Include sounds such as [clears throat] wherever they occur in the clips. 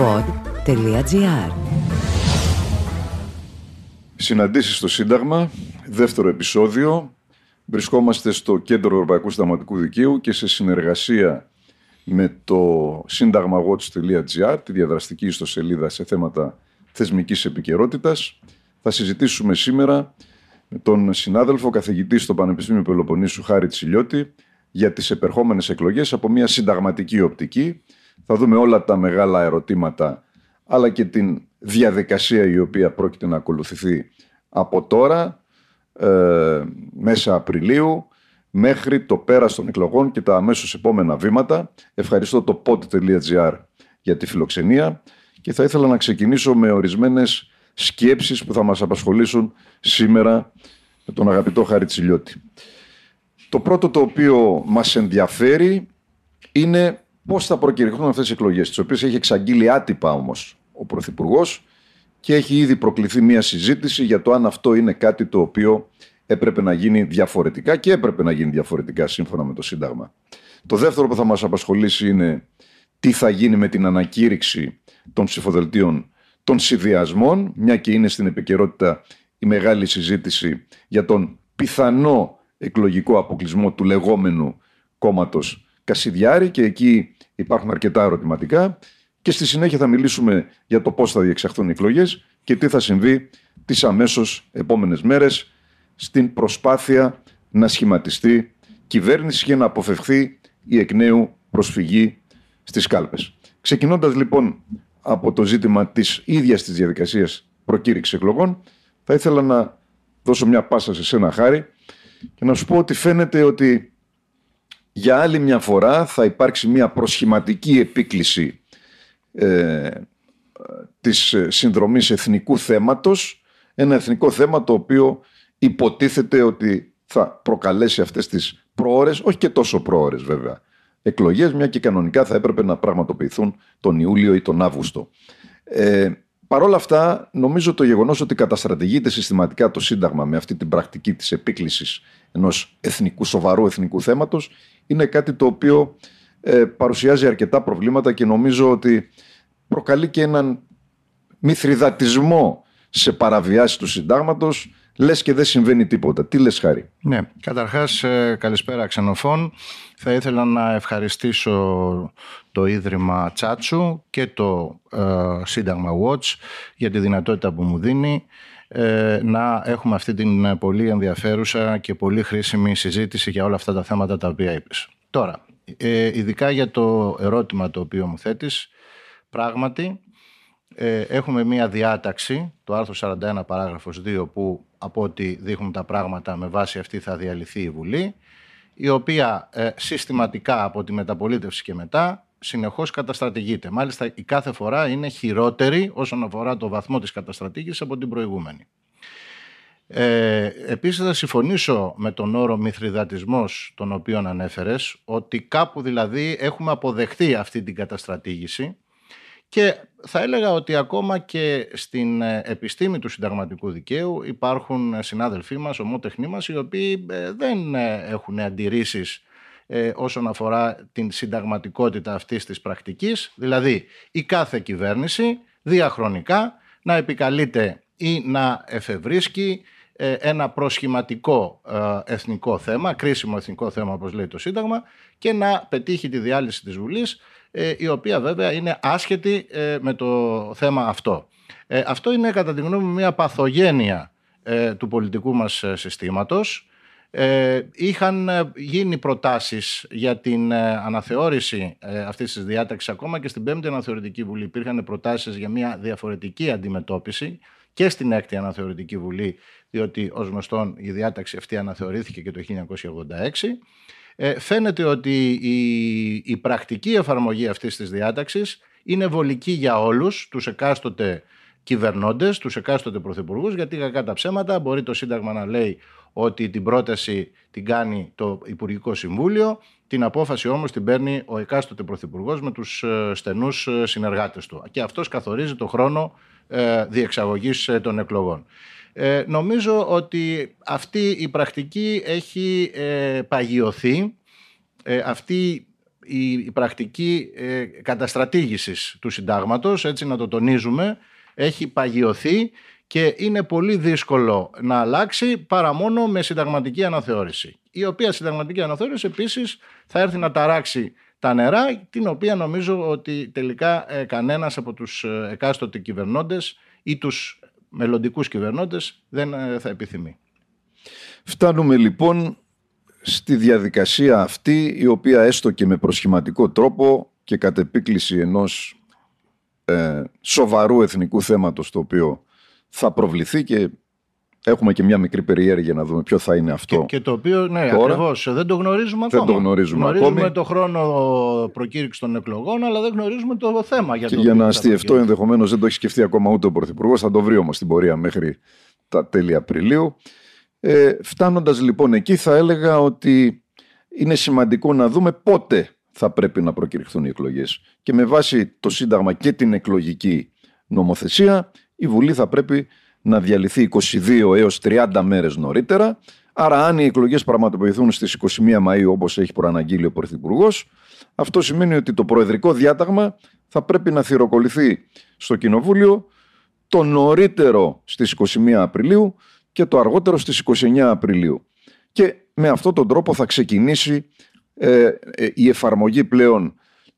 pod.gr Συναντήσεις στο Σύνταγμα, δεύτερο επεισόδιο. Βρισκόμαστε στο Κέντρο Ευρωπαϊκού Συνταγματικού Δικαίου και σε συνεργασία με το σύνταγμawatch.gr, τη διαδραστική ιστοσελίδα σε θέματα θεσμικής επικαιρότητας. Θα συζητήσουμε σήμερα με τον συνάδελφο καθηγητή στο Πανεπιστήμιο Πελοποννήσου Χάρη Τσιλιώτη για τις επερχόμενες εκλογές από μια συνταγματική οπτική. Θα δούμε όλα τα μεγάλα ερωτήματα αλλά και την διαδικασία η οποία πρόκειται να ακολουθηθεί από τώρα ε, μέσα Απριλίου μέχρι το πέρας των εκλογών και τα αμέσως επόμενα βήματα. Ευχαριστώ το pod.gr για τη φιλοξενία και θα ήθελα να ξεκινήσω με ορισμένες σκέψεις που θα μας απασχολήσουν σήμερα με τον αγαπητό Χάρη Τσιλιώτη. Το πρώτο το οποίο μας ενδιαφέρει είναι πώς θα προκηρυχθούν αυτές οι εκλογές, τις οποίες έχει εξαγγείλει άτυπα όμως ο Πρωθυπουργός και έχει ήδη προκληθεί μια συζήτηση για το αν αυτό είναι κάτι το οποίο έπρεπε να γίνει διαφορετικά και έπρεπε να γίνει διαφορετικά σύμφωνα με το Σύνταγμα. Το δεύτερο που θα μας απασχολήσει είναι τι θα γίνει με την ανακήρυξη των ψηφοδελτίων των συνδυασμών, μια και είναι στην επικαιρότητα η μεγάλη συζήτηση για τον πιθανό εκλογικό αποκλεισμό του λεγόμενου κόμματος Κασιδιάρη και εκεί υπάρχουν αρκετά ερωτηματικά και στη συνέχεια θα μιλήσουμε για το πώς θα διεξαχθούν οι εκλογές και τι θα συμβεί τις αμέσως επόμενες μέρες στην προσπάθεια να σχηματιστεί κυβέρνηση και να αποφευχθεί η εκ νέου προσφυγή στις κάλπες. Ξεκινώντας λοιπόν από το ζήτημα της ίδιας της διαδικασίας προκήρυξης εκλογών, θα ήθελα να δώσω μια πάσα σε σένα χάρη και να σου πω ότι φαίνεται ότι για άλλη μια φορά θα υπάρξει μια προσχηματική επίκληση ε, της συνδρομής εθνικού θέματος, ένα εθνικό θέμα το οποίο υποτίθεται ότι θα προκαλέσει αυτές τις πρόορες, όχι και τόσο πρόορες βέβαια, εκλογές, μια και κανονικά θα έπρεπε να πραγματοποιηθούν τον Ιούλιο ή τον Αύγουστο. Ε, Παρ' όλα αυτά, νομίζω το γεγονός ότι καταστρατηγείται συστηματικά το Σύνταγμα με αυτή την πρακτική της επίκλησης ενός εθνικού, σοβαρού εθνικού θέματος είναι κάτι το οποίο ε, παρουσιάζει αρκετά προβλήματα και νομίζω ότι προκαλεί και έναν μυθριδατισμό σε παραβιάσεις του συντάγματος, λες και δεν συμβαίνει τίποτα. Τι λες, Χάρη; Ναι, καταρχάς, ε, καλησπέρα ξενοφών. Θα ήθελα να ευχαριστήσω το Ίδρυμα Τσάτσου και το ε, Σύνταγμα Watch για τη δυνατότητα που μου δίνει ε, να έχουμε αυτή την πολύ ενδιαφέρουσα και πολύ χρήσιμη συζήτηση για όλα αυτά τα θέματα τα οποία είπες. Τώρα, ειδικά για το ερώτημα το οποίο μου θέτεις, Πράγματι, ε, έχουμε μία διάταξη, το άρθρο 41 παράγραφος 2, που από ό,τι δείχνουν τα πράγματα με βάση αυτή θα διαλυθεί η Βουλή, η οποία ε, συστηματικά από τη μεταπολίτευση και μετά συνεχώς καταστρατηγείται. Μάλιστα η κάθε φορά είναι χειρότερη όσον αφορά το βαθμό της καταστρατήγησης από την προηγούμενη. Ε, επίσης θα συμφωνήσω με τον όρο μυθριδατισμός τον οποίο ανέφερες ότι κάπου δηλαδή έχουμε αποδεχτεί αυτή την καταστρατήγηση και θα έλεγα ότι ακόμα και στην ε, επιστήμη του συνταγματικού δικαίου υπάρχουν συνάδελφοί μας, ομότεχνοί μας, οι οποίοι ε, δεν ε, έχουν αντιρρήσεις όσον αφορά την συνταγματικότητα αυτής της πρακτικής. Δηλαδή, η κάθε κυβέρνηση διαχρονικά να επικαλείται ή να εφευρίσκει ένα προσχηματικό εθνικό θέμα, κρίσιμο εθνικό θέμα όπως λέει το Σύνταγμα και να πετύχει τη διάλυση της Βουλής ε, η οποία βέβαια είναι άσχετη ε, με το θέμα αυτό. Ε, αυτό είναι κατά τη γνώμη μου μια παθογένεια του πολιτικού μας συστήματος. Είχαν γίνει προτάσεις για την αναθεώρηση αυτής της διάταξης ακόμα και στην πέμπτη αναθεωρητική βουλή. Υπήρχαν προτάσεις για μια διαφορετική αντιμετώπιση και στην έκτη αναθεωρητική βουλή διότι ως γνωστόν η διάταξη αυτή αναθεωρήθηκε και το 1986 ε, φαίνεται ότι η, η πρακτική εφαρμογή αυτής της διάταξης είναι βολική για όλους τους εκάστοτε κυβερνώντες, τους εκάστοτε πρωθυπουργούς, γιατί κακά τα ψέματα μπορεί το Σύνταγμα να λέει ότι την πρόταση την κάνει το Υπουργικό Συμβούλιο, την απόφαση όμως την παίρνει ο εκάστοτε πρωθυπουργός με τους ε, στενούς ε, συνεργάτες του. Και αυτός καθορίζει το χρόνο διεξαγωγής των εκλογών. Ε, νομίζω ότι αυτή η πρακτική έχει ε, παγιωθεί. Ε, αυτή η, πρακτική ε, καταστρατήγησης του συντάγματος, έτσι να το τονίζουμε, έχει παγιωθεί και είναι πολύ δύσκολο να αλλάξει παρά μόνο με συνταγματική αναθεώρηση. Η οποία συνταγματική αναθεώρηση επίσης θα έρθει να ταράξει τα νερά, την οποία νομίζω ότι τελικά ε, κανένας από τους ε, εκάστοτε κυβερνώντες ή τους μελλοντικούς κυβερνώντες δεν ε, θα επιθυμεί. Φτάνουμε λοιπόν στη διαδικασία αυτή η οποία έστω και με προσχηματικό τρόπο και κατ' επίκληση ενός ε, σοβαρού εθνικού θέματος το οποίο θα προβληθεί και έχουμε και μια μικρή περιέργεια να δούμε ποιο θα είναι αυτό. Και, και το οποίο, ναι, ακριβώς. Δεν το γνωρίζουμε ακόμα. Δεν το γνωρίζουμε, γνωρίζουμε ακόμη. το χρόνο προκήρυξης των εκλογών, αλλά δεν γνωρίζουμε το θέμα. Για και το για να αστιευτώ, ενδεχομένως δεν το έχει σκεφτεί ακόμα ούτε ο Πρωθυπουργός. Θα το βρει όμως στην πορεία μέχρι τα τέλη Απριλίου. Ε, φτάνοντας λοιπόν εκεί θα έλεγα ότι είναι σημαντικό να δούμε πότε θα πρέπει να προκηρυχθούν οι εκλογές. Και με βάση το Σύνταγμα και την εκλογική νομοθεσία η Βουλή θα πρέπει να διαλυθεί 22 έως 30 μέρες νωρίτερα. Άρα αν οι εκλογές πραγματοποιηθούν στις 21 Μαΐου όπως έχει προαναγγείλει ο Πρωθυπουργός, αυτό σημαίνει ότι το προεδρικό διάταγμα θα πρέπει να θυροκοληθεί στο Κοινοβούλιο το νωρίτερο στις 21 Απριλίου και το αργότερο στις 29 Απριλίου. Και με αυτόν τον τρόπο θα ξεκινήσει ε, ε, η εφαρμογή πλέον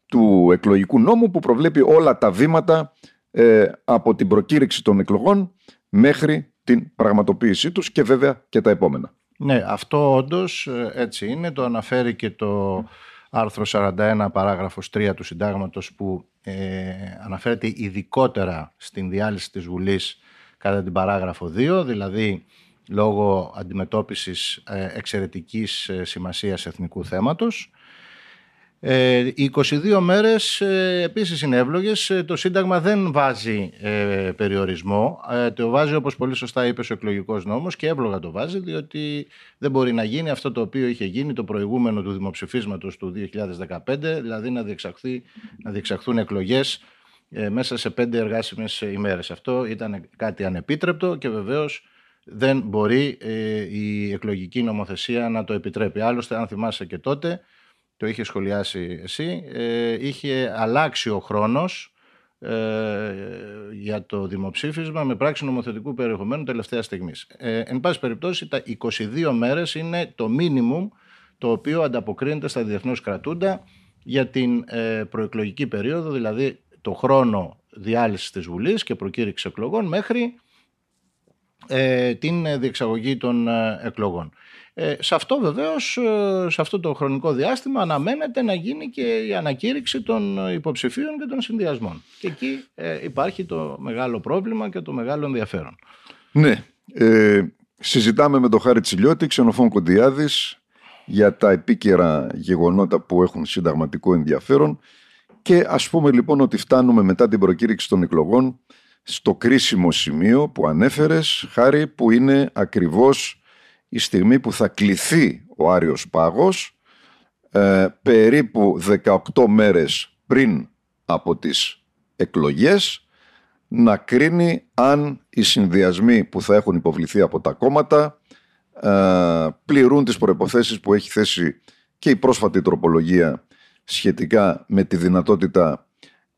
του εκλογικού νόμου που προβλέπει όλα τα βήματα ε, από την προκήρυξη των εκλογών μέχρι την πραγματοποίησή τους και βέβαια και τα επόμενα. Ναι, αυτό όντως έτσι είναι. Το αναφέρει και το άρθρο 41 παράγραφος 3 του συντάγματος που ε, αναφέρεται ειδικότερα στην διάλυση της Βουλής κατά την παράγραφο 2, δηλαδή λόγω αντιμετώπισης ε, εξαιρετικής ε, σημασίας εθνικού θέματος. Ε, οι 22 μέρες επίσης είναι εύλογες. Το Σύνταγμα δεν βάζει περιορισμό. Το βάζει όπως πολύ σωστά είπες ο εκλογικός νόμος και εύλογα το βάζει διότι δεν μπορεί να γίνει αυτό το οποίο είχε γίνει το προηγούμενο του δημοψηφίσματος του 2015 δηλαδή να, διεξαχθεί, να διεξαχθούν εκλογές μέσα σε πέντε εργάσιμες ημέρες. Αυτό ήταν κάτι ανεπίτρεπτο και βεβαίως δεν μπορεί ε, η εκλογική νομοθεσία να το επιτρέπει. Άλλωστε, αν θυμάσαι και τότε, το είχε σχολιάσει εσύ, ε, είχε αλλάξει ο χρόνος ε, για το δημοψήφισμα με πράξη νομοθετικού περιεχομένου τελευταία στιγμής. Ε, εν πάση περιπτώσει, τα 22 μέρες είναι το μίνιμουμ το οποίο ανταποκρίνεται στα διεθνώς κρατούντα για την ε, προεκλογική περίοδο, δηλαδή το χρόνο διάλυσης της Βουλής και προκήρυξης εκλογών μέχρι ε, την διεξαγωγή των ε, εκλογών. Ε, σε αυτό βεβαίως, ε, σε αυτό το χρονικό διάστημα αναμένεται να γίνει και η ανακήρυξη των υποψηφίων και των συνδυασμών. Και εκεί υπάρχει το μεγάλο πρόβλημα και το μεγάλο ενδιαφέρον. Ναι. Ε, συζητάμε με τον Χάρη Τσιλιώτη, ξενοφών Κοντιάδης, για τα επίκαιρα γεγονότα που έχουν συνταγματικό ενδιαφέρον και ας πούμε λοιπόν ότι φτάνουμε μετά την προκήρυξη των εκλογών στο κρίσιμο σημείο που ανέφερες, Χάρη, που είναι ακριβώς η στιγμή που θα κληθεί ο Άριος Πάγος ε, περίπου 18 μέρες πριν από τις εκλογές να κρίνει αν οι συνδυασμοί που θα έχουν υποβληθεί από τα κόμματα ε, πληρούν τις προϋποθέσεις που έχει θέσει και η πρόσφατη τροπολογία σχετικά με τη δυνατότητα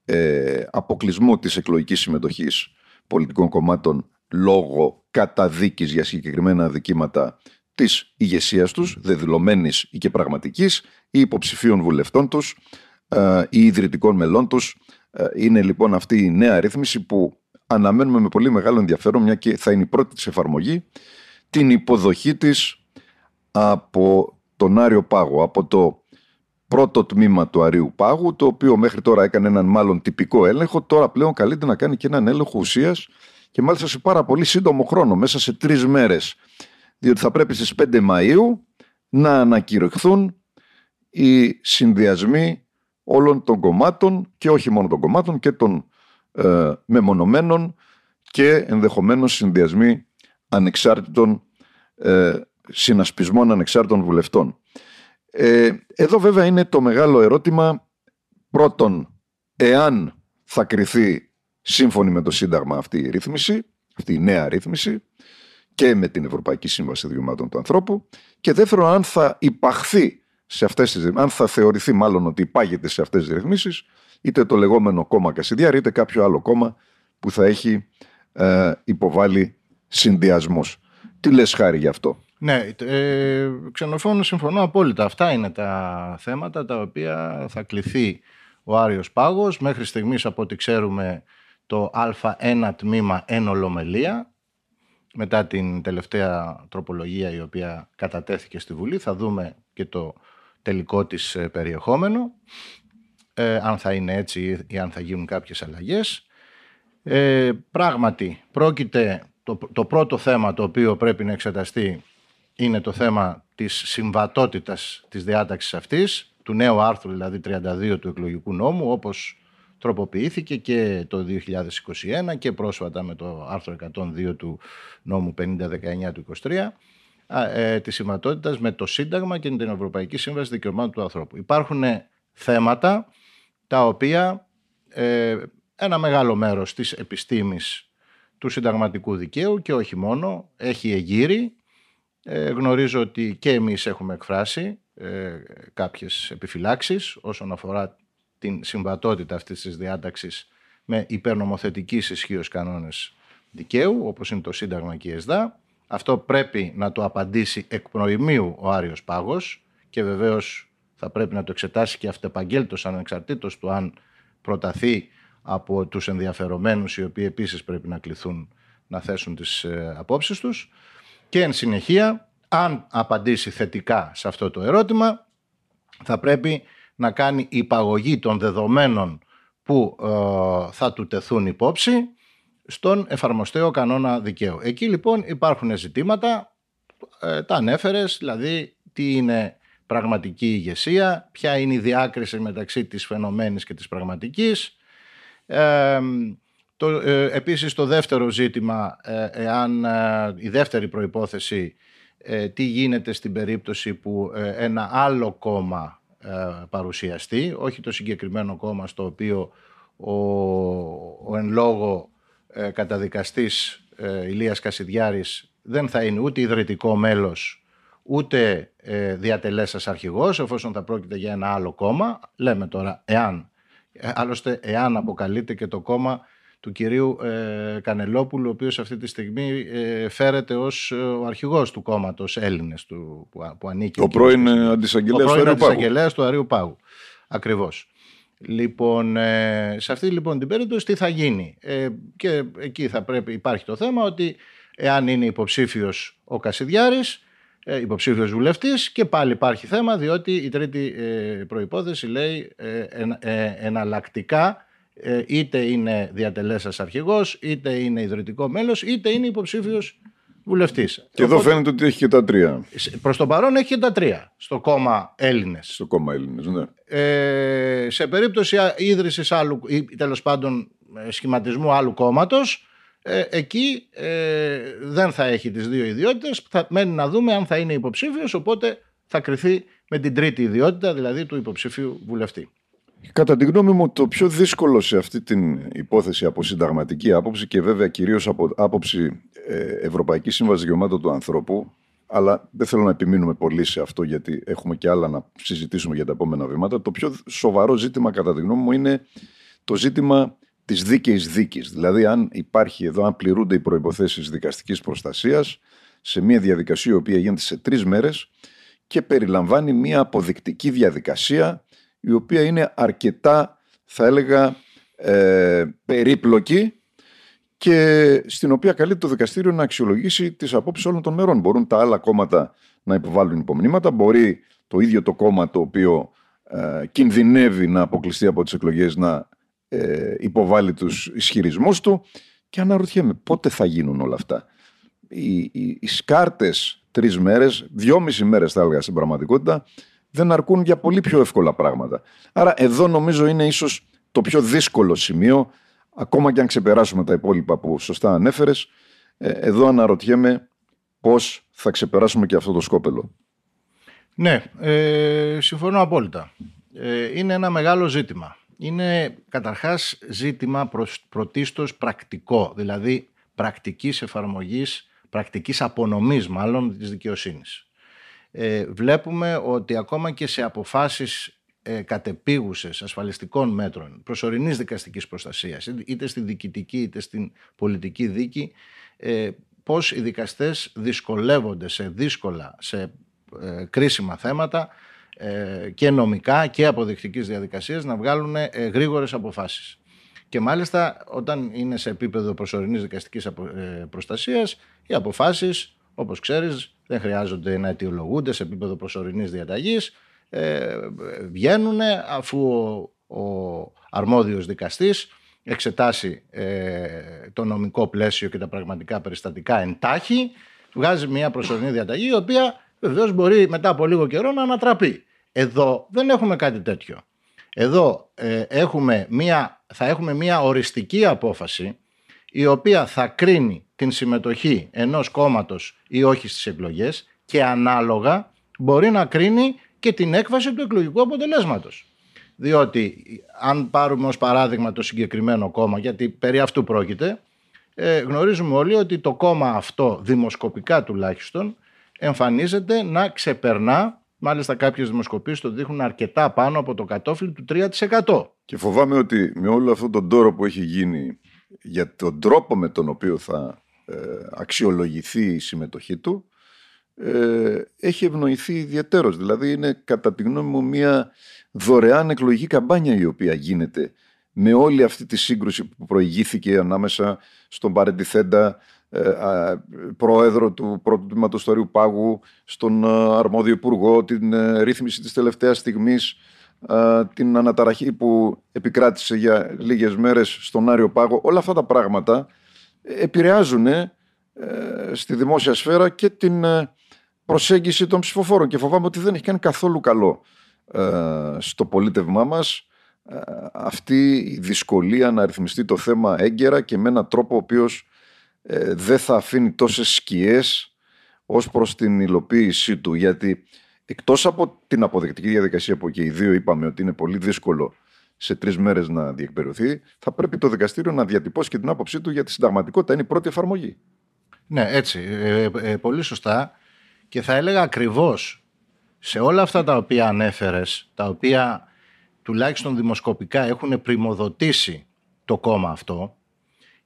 ε, αποκλεισμού της εκλογικής συμμετοχής πολιτικών κομμάτων λόγω καταδίκης για συγκεκριμένα δικήματα της ηγεσίας τους, δεδηλωμένης ή και πραγματικής, ή υποψηφίων βουλευτών τους ε, ή ιδρυτικών μελών τους. Ε, είναι λοιπόν αυτή η νέα ρύθμιση που αναμένουμε με πολύ μεγάλο ενδιαφέρον, μια και θα είναι η πρώτη της εφαρμογή, την υποδοχή της από τον Άριο Πάγο, από το πρώτο τμήμα του Αρίου Πάγου, το οποίο μέχρι τώρα έκανε έναν μάλλον τυπικό έλεγχο, τώρα πλέον καλείται να κάνει και έναν έλεγχο ουσίας και μάλιστα σε πάρα πολύ σύντομο χρόνο, μέσα σε τρεις μέρες. Διότι θα πρέπει στις 5 Μαου να ανακηρυχθούν οι συνδυασμοί όλων των κομμάτων και όχι μόνο των κομμάτων και των ε, μεμονωμένων και ενδεχομένως συνδυασμοί ανεξάρτητων ε, συνασπισμών ανεξάρτητων βουλευτών. Ε, εδώ βέβαια είναι το μεγάλο ερώτημα πρώτον εάν θα κριθεί σύμφωνη με το Σύνταγμα αυτή η ρύθμιση, αυτή η νέα ρύθμιση και με την Ευρωπαϊκή Σύμβαση Δικαιωμάτων του Ανθρώπου και δεύτερον αν θα υπαχθεί σε αυτές τις, αν θα θεωρηθεί μάλλον ότι υπάγεται σε αυτές τις ρυθμίσεις, είτε το λεγόμενο κόμμα Κασιδιάρη, είτε κάποιο άλλο κόμμα που θα έχει ε, υποβάλει συνδυασμούς. Τι λες χάρη γι' αυτό; Ναι, ε, ξενοφώνω συμφωνώ απόλυτα. Αυτά είναι τα θέματα τα οποία θα κληθεί ο Άριος Πάγος. Μέχρι στιγμής από ό,τι ξέρουμε το Α1 τμήμα εν ολομελία μετά την τελευταία τροπολογία η οποία κατατέθηκε στη Βουλή. Θα δούμε και το τελικό της ε, περιεχόμενο, ε, αν θα είναι έτσι ή αν θα γίνουν κάποιες αλλαγές. Ε, πράγματι, πρόκειται το, το πρώτο θέμα το οποίο πρέπει να εξεταστεί είναι το θέμα της συμβατότητας της διάταξης αυτής, του νέου άρθρου δηλαδή 32 του εκλογικού νόμου, όπως τροποποιήθηκε και το 2021 και πρόσφατα με το άρθρο 102 του νόμου 5019 του 23 ε, της συμβατότητας με το Σύνταγμα και την Ευρωπαϊκή Σύμβαση Δικαιωμάτων του Ανθρώπου. Υπάρχουν θέματα τα οποία ε, ένα μεγάλο μέρος της επιστήμης του συνταγματικού δικαίου και όχι μόνο έχει εγείρει. Ε, γνωρίζω ότι και εμείς έχουμε εκφράσει ε, κάποιες επιφυλάξεις όσον αφορά την συμβατότητα αυτής της διάταξης με υπερνομοθετικής ισχύως κανόνες δικαίου, όπως είναι το Σύνταγμα και η ΕΣΔΑ. Αυτό πρέπει να το απαντήσει εκ προημίου ο Άριος Πάγος και βεβαίως θα πρέπει να το εξετάσει και αυτεπαγγέλτος ανεξαρτήτως του αν προταθεί από τους ενδιαφερομένους οι οποίοι επίσης πρέπει να κληθούν να θέσουν τις ε, απόψεις τους και εν συνεχεία αν απαντήσει θετικά σε αυτό το ερώτημα θα πρέπει να κάνει υπαγωγή των δεδομένων που ε, θα του τεθούν υπόψη στον εφαρμοστέο κανόνα δικαίου. Εκεί λοιπόν υπάρχουν ζητήματα, ε, τα ανέφερες, δηλαδή τι είναι πραγματική ηγεσία, ποια είναι η διάκριση μεταξύ της φαινομένης και της πραγματικής. Ε, το, ε, επίσης το δεύτερο ζήτημα, εάν η δεύτερη προϋπόθεση, τι γίνεται στην περίπτωση που ένα άλλο κόμμα ε, παρουσιαστεί, όχι το συγκεκριμένο κόμμα στο οποίο ο, ο εν λόγω ε, καταδικαστής ε, Ηλίας Κασιδιάρης δεν θα είναι ούτε ιδρυτικό μέλος ούτε ε, διατελέσας αρχηγός εφόσον θα πρόκειται για ένα άλλο κόμμα. Λέμε τώρα εάν ε, άλλωστε εάν αποκαλείται και το κόμμα του κυρίου ε, Κανελόπουλου, ο οποίος αυτή τη στιγμή ε, φέρεται ως ε, ο αρχηγός του κόμματος Έλληνες του, που, που ανήκει. Ο πρώην αντισαγγελέας του Αρίου Πάγου. του Αρίου Πάγου. Ακριβώς. Λοιπόν, ε, σε αυτή λοιπόν την περίπτωση τι θα γίνει; Ε, και εκεί θα πρέπει, υπάρχει το θέμα ότι εάν είναι υποψήφιος ο Κασιδιάρης, ε, υποψήφιος βουλευτής και πάλι υπάρχει θέμα διότι η τρίτη ε, προϋπόθεση λέει ε, εναλλακτικά ε, είτε είναι διατελέσας αρχηγός, είτε είναι ιδρυτικό μέλος, είτε είναι υποψήφιος βουλευτής. Και εδώ φαίνεται ότι έχει και τα τρία. Προς το παρόν έχει και τα τρία, στο κόμμα Έλληνες. Στο κόμμα Έλληνες, ναι. Ε, σε περίπτωση ίδρυσης άλλου, ή τέλος πάντων ε, σχηματισμού άλλου κόμματος, ε, εκεί ε, δεν θα έχει τις δύο ιδιότητες, θα μένει να δούμε αν θα είναι υποψήφιος, οπότε θα κριθεί με την τρίτη ιδιότητα, δηλαδή του υποψηφίου βουλευτή. Κατά τη γνώμη μου, το πιο δύσκολο σε αυτή την υπόθεση από συνταγματική άποψη και βέβαια κυρίως από άποψη ε, Ευρωπαϊκής Σύμβασης Δικαιωμάτων του Ανθρώπου, αλλά δεν θέλω να επιμείνουμε πολύ σε αυτό γιατί έχουμε και άλλα να συζητήσουμε για τα επόμενα βήματα. Το πιο σοβαρό ζήτημα, κατά τη γνώμη μου, είναι το ζήτημα της δίκαιης δίκης. Δηλαδή, αν υπάρχει εδώ, αν πληρούνται οι προποθέσει δικαστικής προστασίας σε μια διαδικασία η οποία γίνεται σε τρεις μέρες και περιλαμβάνει μια αποδεικτική διαδικασία η οποία είναι αρκετά, θα έλεγα, ε, περίπλοκη και στην οποία καλείται το δικαστήριο να αξιολογήσει τις απόψεις όλων των μερών. Μπορούν τα άλλα κόμματα να υποβάλουν υπομνήματα, μπορεί το ίδιο το κόμμα το οποίο ε, κινδυνεύει να αποκλειστεί από τις εκλογές να ε, υποβάλει τους ισχυρισμούς του και αναρωτιέμαι πότε θα γίνουν όλα αυτά; Οι, οι, οι σκάρτες τρεις μέρες, δυόμιση μέρες θα έλεγα στην πραγματικότητα, δεν αρκούν για πολύ πιο εύκολα πράγματα. Άρα εδώ νομίζω είναι ίσως το πιο δύσκολο σημείο, ακόμα και αν ξεπεράσουμε τα υπόλοιπα που σωστά ανέφερες, ε, εδώ αναρωτιέμαι πώς θα ξεπεράσουμε και αυτό το σκόπελο. Ναι, ε, συμφωνώ απόλυτα. Ε, είναι ένα μεγάλο ζήτημα. Είναι καταρχάς ζήτημα προς, πρωτίστως πρακτικό, δηλαδή πρακτικής εφαρμογής, πρακτικής απονομής μάλλον της δικαιοσύνης. Ε, βλέπουμε ότι ακόμα και σε αποφάσεις ε, κατεπίγουσες ασφαλιστικών μέτρων προσωρινής δικαστικής προστασίας είτε στη διοικητική είτε στην πολιτική δίκη ε, πώς οι δικαστές δυσκολεύονται σε δύσκολα, σε ε, κρίσιμα θέματα ε, και νομικά και αποδεικτικής διαδικασίας να βγάλουν ε, γρήγορες αποφάσεις. Και μάλιστα όταν είναι σε επίπεδο προσωρινής δικαστικής προστασίας οι αποφάσεις όπως ξέρεις δεν χρειάζονται να αιτιολογούνται σε επίπεδο προσωρινής διαταγής βγαίνουν αφού ο, ο αρμόδιος δικαστής εξετάσει το νομικό πλαίσιο και τα πραγματικά περιστατικά εντάχει βγάζει μια προσωρινή διαταγή η οποία βεβαίως μπορεί μετά από λίγο καιρό να ανατραπεί. Εδώ δεν έχουμε κάτι τέτοιο. Εδώ ε, έχουμε μια, θα έχουμε μια οριστική απόφαση η οποία θα κρίνει την συμμετοχή ενός κόμματος ή όχι στις εκλογές και ανάλογα μπορεί να κρίνει και την έκβαση του εκλογικού αποτελέσματος. Διότι αν πάρουμε ως παράδειγμα το συγκεκριμένο κόμμα, γιατί περί αυτού πρόκειται, ε, γνωρίζουμε όλοι ότι το κόμμα αυτό, δημοσκοπικά τουλάχιστον, εμφανίζεται να ξεπερνά, μάλιστα κάποιες δημοσκοπήσεις το δείχνουν αρκετά πάνω από το κατόφλι του 3%. Και φοβάμαι ότι με όλο αυτόν τον τόρο που έχει γίνει για τον τρόπο με τον οποίο θα ε, αξιολογηθεί η συμμετοχή του, ε, έχει ευνοηθεί ιδιαίτερος. Δηλαδή είναι κατά τη γνώμη μου μια δωρεάν εκλογική καμπάνια η οποία γίνεται με όλη αυτή τη σύγκρουση που προηγήθηκε ανάμεσα στον παρεντιθέντα ε, πρόεδρο του πρώτου τμήματος του Πάγου, στον ε, αρμόδιο υπουργό, την ε, ρύθμιση της τελευταίας στιγμής, την αναταραχή που επικράτησε για λίγες μέρες στον Άριο Πάγο. Όλα αυτά τα πράγματα επηρεάζουν στη δημόσια σφαίρα και την προσέγγιση των ψηφοφόρων. Και φοβάμαι ότι δεν έχει κάνει καθόλου καλό στο πολίτευμά μας αυτή η δυσκολία να ρυθμιστεί το θέμα έγκαιρα και με έναν τρόπο ο οποίος ε, δεν θα αφήνει τόσες σκιές ως προς την υλοποίησή του. Γιατί εκτός από την αποδεκτική διαδικασία που και οι δύο είπαμε ότι είναι πολύ δύσκολο σε τρεις μέρες να διεκπαιρεωθεί, θα πρέπει το δικαστήριο να διατυπώσει και την άποψή του για τη συνταγματικότητα. Είναι η πρώτη εφαρμογή. Ναι, έτσι. Ε, ε, πολύ σωστά. Και θα έλεγα ακριβώς σε όλα αυτά τα οποία ανέφερες, τα οποία τουλάχιστον δημοσκοπικά έχουν πρημοδοτήσει το κόμμα αυτό,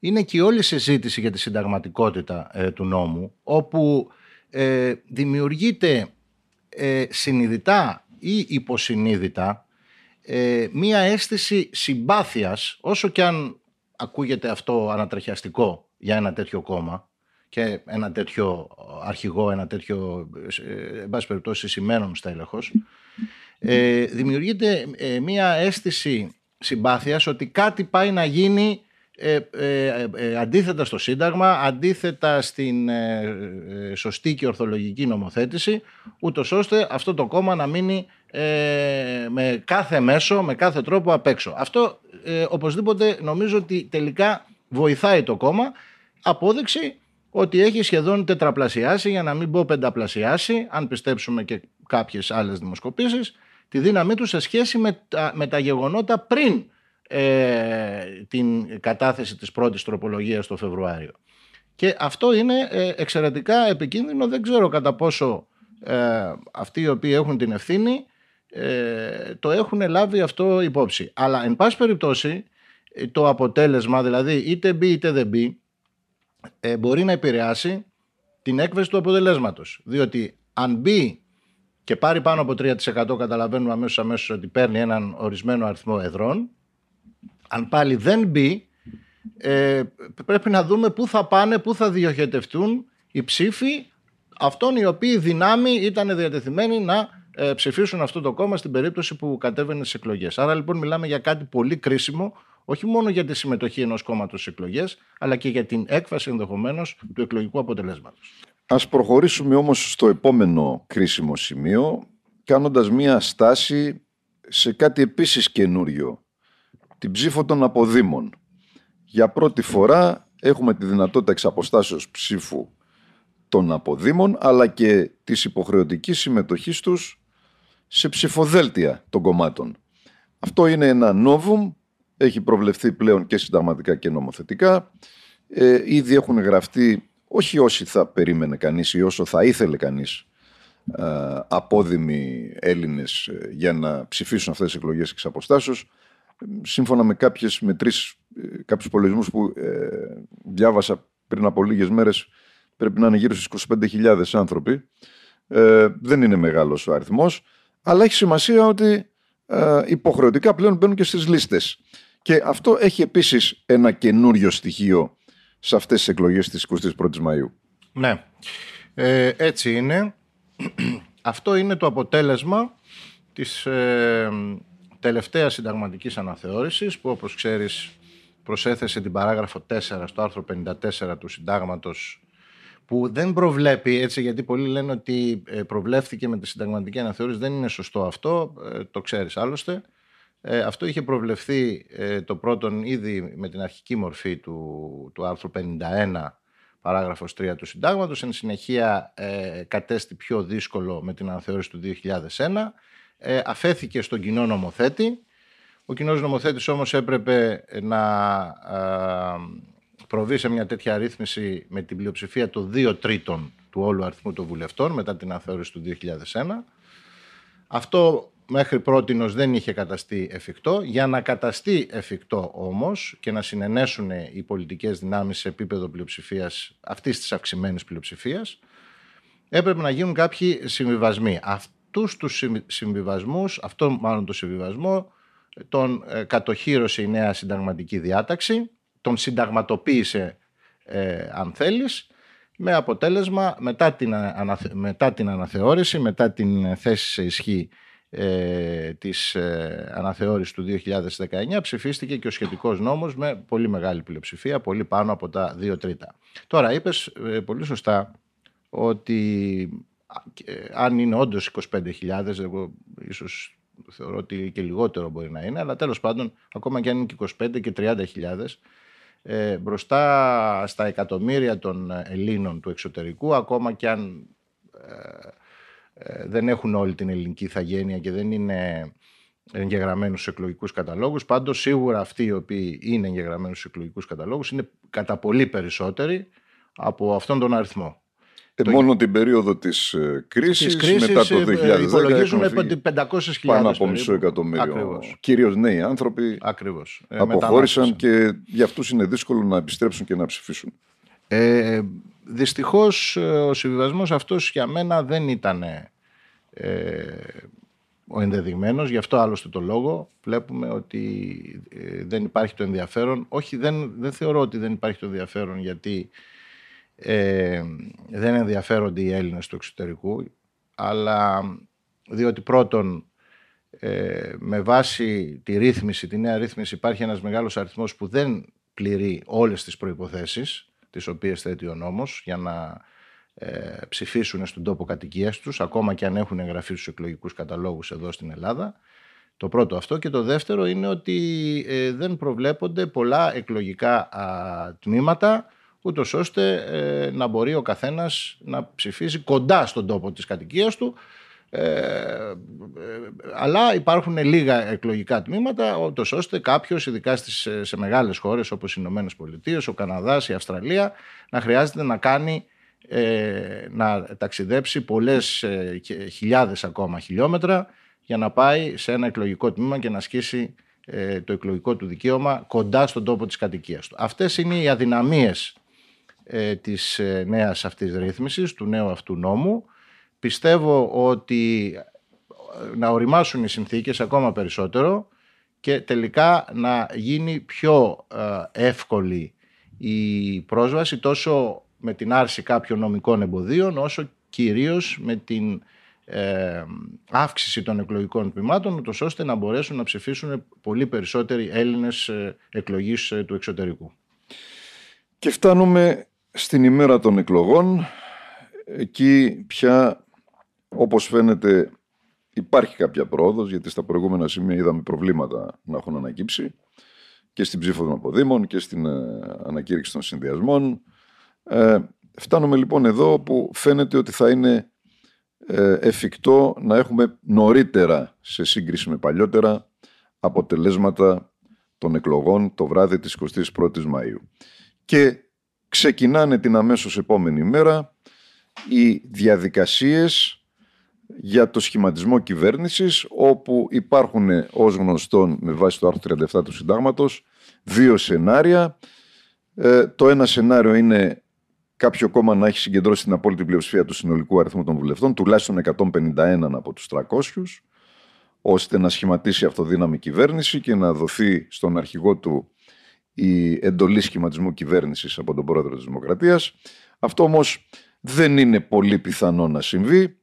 είναι και όλη η συζήτηση για τη συνταγματικότητα ε, του νόμου, όπου ε, δημιουργείται ε, συνειδητά ή υποσυνείδητα ε, μία αίσθηση συμπάθειας, όσο και αν ακούγεται αυτό ανατρεχιαστικό για ένα τέτοιο κόμμα και ένα τέτοιο αρχηγό, ένα τέτοιο, εν πάση περιπτώσει, σημαίνον στέλεχος, δημιουργείται μία αίσθηση συμπάθειας ότι κάτι πάει να γίνει ε, ε, ε, αντίθετα στο Σύνταγμα, αντίθετα στην σωστή και ορθολογική νομοθέτηση, ούτως ώστε αυτό το κόμμα να μείνει με κάθε μέσο, με κάθε τρόπο απ' έξω. Αυτό οπωσδήποτε νομίζω ότι τελικά βοηθάει το κόμμα. Απόδειξη ότι έχει σχεδόν τετραπλασιάσει, για να μην πω πενταπλασιάσει, αν πιστέψουμε και κάποιες άλλες δημοσκοπήσεις, τη δύναμή του σε σχέση με τα, με τα γεγονότα πριν ε, την κατάθεση της πρώτης τροπολογίας το Φεβρουάριο. Και αυτό είναι ε, εξαιρετικά επικίνδυνο. Δεν ξέρω κατά πόσο ε, αυτοί οι οποίοι έχουν την ευθύνη ε, το έχουν λάβει αυτό υπόψη. Αλλά εν πάση περιπτώσει το αποτέλεσμα, δηλαδή είτε μπει είτε δεν μπει, μπορεί να επηρεάσει την έκβαση του αποτελέσματος. Διότι αν μπει και πάρει πάνω από 3% καταλαβαίνουμε αμέσως, αμέσως ότι παίρνει έναν ορισμένο αριθμό εδρών αν πάλι δεν μπει, ε, πρέπει να δούμε πού θα πάνε, πού θα διοχετευτούν οι ψήφοι αυτών οι οποίοι δυνάμοι ήταν διατεθειμένοι να ε, ψηφίσουν αυτό το κόμμα στην περίπτωση που κατέβαινε στις εκλογές. Άρα λοιπόν μιλάμε για κάτι πολύ κρίσιμο, όχι μόνο για τη συμμετοχή ενός κόμματος στις εκλογές, αλλά και για την έκφαση ενδεχομένως του εκλογικού αποτελέσματος. Α προχωρήσουμε όμως στο επόμενο κρίσιμο σημείο, κάνοντας μία στάση σε κάτι επίσης καινούριο την ψήφο των αποδήμων. Για πρώτη φορά έχουμε τη δυνατότητα εξ αποστάσεως ψήφου των αποδήμων αλλά και της υποχρεωτικής συμμετοχής τους σε ψηφοδέλτια των κομμάτων. Αυτό είναι ένα νόβουμ, έχει προβλεφθεί πλέον και συνταγματικά και νομοθετικά. Ε, ήδη έχουν γραφτεί όχι όσοι θα περίμενε κανείς ή όσο θα ήθελε κανείς απόδημοι Έλληνες για να ψηφίσουν αυτές τις εκλογές εξ αποστάσεως σύμφωνα με κάποιες μετρήσεις, κάποιους υπολογισμούς που διάβασα πριν από λίγες μέρες πρέπει να είναι γύρω στις 25.000 άνθρωποι ε, δεν είναι μεγάλος ο αριθμός αλλά έχει σημασία ότι ε, υποχρεωτικά πλέον μπαίνουν και στις λίστες. Και αυτό έχει επίσης ένα καινούριο στοιχείο σε αυτές τις εκλογές της 21ης Μαΐου. Ναι, ε, έτσι είναι. [clears throat] Αυτό είναι το αποτέλεσμα της ε, τελευταίας συνταγματικής αναθεώρησης που όπως ξέρεις προσέθεσε την παράγραφο 4 στο άρθρο 54 του συντάγματος που δεν προβλέπει έτσι γιατί πολλοί λένε ότι ε, προβλέφθηκε με τη συνταγματική αναθεώρηση δεν είναι σωστό αυτό, ε, το ξέρεις άλλωστε. Ε, αυτό είχε προβλεφθεί το πρώτον ήδη με την αρχική μορφή του, του άρθρου 51 παράγραφος 3 του συντάγματος, εν συνεχεία κατέστη πιο δύσκολο με την αναθεώρηση του 2001, αφέθηκε στον κοινό νομοθέτη. Ο κοινός νομοθέτης όμως έπρεπε να προβεί σε μια τέτοια ρύθμιση με την πλειοψηφία των 2 τρίτων του όλου αριθμού των βουλευτών μετά την αθεώρηση του 2001. Αυτό μέχρι πρότινος δεν είχε καταστεί εφικτό. Για να καταστεί εφικτό όμως και να συνενέσουν οι πολιτικές δυνάμεις σε επίπεδο πλειοψηφίας αυτής της αυξημένης πλειοψηφίας έπρεπε να γίνουν κάποιοι συμβιβασμοί. Αυτούς τους συμβιβασμούς, αυτό μάλλον το συμβιβασμό τον ε, κατοχύρωσε η νέα συνταγματική διάταξη τον συνταγματοποίησε ε, αν θέλεις με αποτέλεσμα μετά την, μετά την αναθεώρηση, μετά την θέση σε ισχύ ε, της ε, αναθεώρησης του 2019 ψηφίστηκε και ο σχετικός νόμος με πολύ μεγάλη πλειοψηφία, πολύ πάνω από τα δύο τρίτα. Τώρα είπες ε, πολύ σωστά ότι αν είναι όντως 25.000, εγώ ίσως θεωρώ ότι και λιγότερο μπορεί να είναι, αλλά τέλος πάντων ακόμα και αν είναι και 25 και 30.000 ε, μπροστά στα εκατομμύρια των Ελλήνων του εξωτερικού, ακόμα και αν ε, ε, δεν έχουν όλη την ελληνική ηθαγένεια και δεν είναι εγγεγραμμένους στους εκλογικούς καταλόγους. Πάντως σίγουρα αυτοί οι οποίοι είναι εγγεγραμμένους στους εκλογικούς καταλόγους είναι κατά πολύ περισσότεροι από αυτόν τον αριθμό. Ε, μόνο την περίοδο της ε, κρίσης, μετά το 2010 ε, υπολογίζουν 500.000 πάνω από μισό εκατομμύριο Ακριβώς. κυρίως νέοι άνθρωποι Ακριβώς. αποχώρησαν και για αυτούς είναι δύσκολο να επιστρέψουν και να ψηφίσουν. Ε, δυστυχώς ο συμβιβασμός αυτός για μένα δεν ήταν ε, ο ενδεδειγμένος, γι' αυτό άλλωστε το λόγο βλέπουμε ότι δεν υπάρχει το ενδιαφέρον. Όχι, δεν, δεν θεωρώ ότι δεν υπάρχει το ενδιαφέρον γιατί ε, δεν ενδιαφέρονται οι Έλληνες του εξωτερικού, αλλά διότι πρώτον ε, με βάση τη ρύθμιση, τη νέα ρύθμιση υπάρχει ένας μεγάλος αριθμός που δεν πληρεί όλες τις προϋποθέσεις τις οποίες θέτει ο νόμος για να ε, ψηφίσουν στον τόπο κατοικίας τους ακόμα και αν έχουν εγγραφεί στους εκλογικούς καταλόγους εδώ στην Ελλάδα. Το πρώτο αυτό και το δεύτερο είναι ότι ε, δεν προβλέπονται πολλά εκλογικά τμήματα ούτως ώστε ε, να μπορεί ο καθένας να ψηφίσει κοντά στον τόπο της κατοικίας του ε, ε, αλλά υπάρχουν λίγα εκλογικά τμήματα ούτως ώστε κάποιος ειδικά στις, σε μεγάλες χώρες όπως οι Ηνωμένες Πολιτείες, ο Καναδάς, η Αυστραλία να χρειάζεται να κάνει να ταξιδέψει πολλές χιλιάδες ακόμα χιλιόμετρα για να πάει σε ένα εκλογικό τμήμα και να ασκήσει το εκλογικό του δικαίωμα κοντά στον τόπο της κατοικίας του. Αυτές είναι οι αδυναμίες ε, της ε, νέας αυτής ρύθμισης, του νέου αυτού νόμου. Πιστεύω ότι ε, να οριμάσουν οι συνθήκες ακόμα περισσότερο και τελικά να γίνει πιο ε, εύκολη η πρόσβαση τόσο με την άρση κάποιων νομικών εμποδίων όσο κυρίως με την αύξηση των εκλογικών τμήματων ώστε να μπορέσουν να ψηφίσουν πολύ περισσότεροι Έλληνες εκλογής του εξωτερικού. Και φτάνουμε στην ημέρα των εκλογών, εκεί πια όπως φαίνεται υπάρχει κάποια πρόοδος, γιατί στα προηγούμενα σημεία είδαμε προβλήματα να έχουν ανακύψει και στην ψήφο των αποδήμων και στην ε, ανακήρυξη των συνδυασμών. Ε, φτάνουμε λοιπόν εδώ που φαίνεται ότι θα είναι ε, εφικτό να έχουμε νωρίτερα σε σύγκριση με παλιότερα αποτελέσματα των εκλογών το βράδυ της 21ης Μαΐου. Και ξεκινάνε την αμέσως επόμενη μέρα οι διαδικασίες για το σχηματισμό κυβέρνησης όπου υπάρχουν ως γνωστόν με βάση το άρθρο 37 του συντάγματος δύο σενάρια. Ε, το ένα σενάριο είναι κάποιο κόμμα να έχει συγκεντρώσει την απόλυτη πλειοψηφία του συνολικού αριθμού των βουλευτών, τουλάχιστον 151 από τους 300, ώστε να σχηματίσει αυτοδύναμη κυβέρνηση και να δοθεί στον αρχηγό του η εντολή σχηματισμού κυβέρνησης από τον πρόεδρο της Δημοκρατίας. Αυτό όμως δεν είναι πολύ πιθανό να συμβεί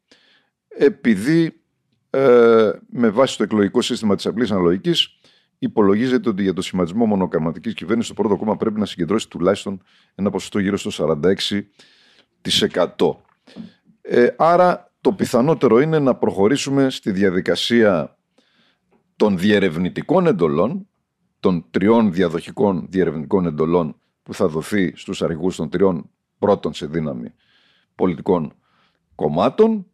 επειδή ε, με βάση το εκλογικό σύστημα της απλής αναλογικής υπολογίζεται ότι για το σχηματισμό μονοκαμματικής κυβέρνησης το πρώτο κόμμα πρέπει να συγκεντρώσει τουλάχιστον ένα ποσοστό γύρω στο 46%. Ε, άρα το πιθανότερο είναι να προχωρήσουμε στη διαδικασία των διερευνητικών εντολών, των τριών διαδοχικών διερευνητικών εντολών που θα δοθεί στους αρχηγούς των τριών πρώτων σε δύναμη πολιτικών κομμάτων,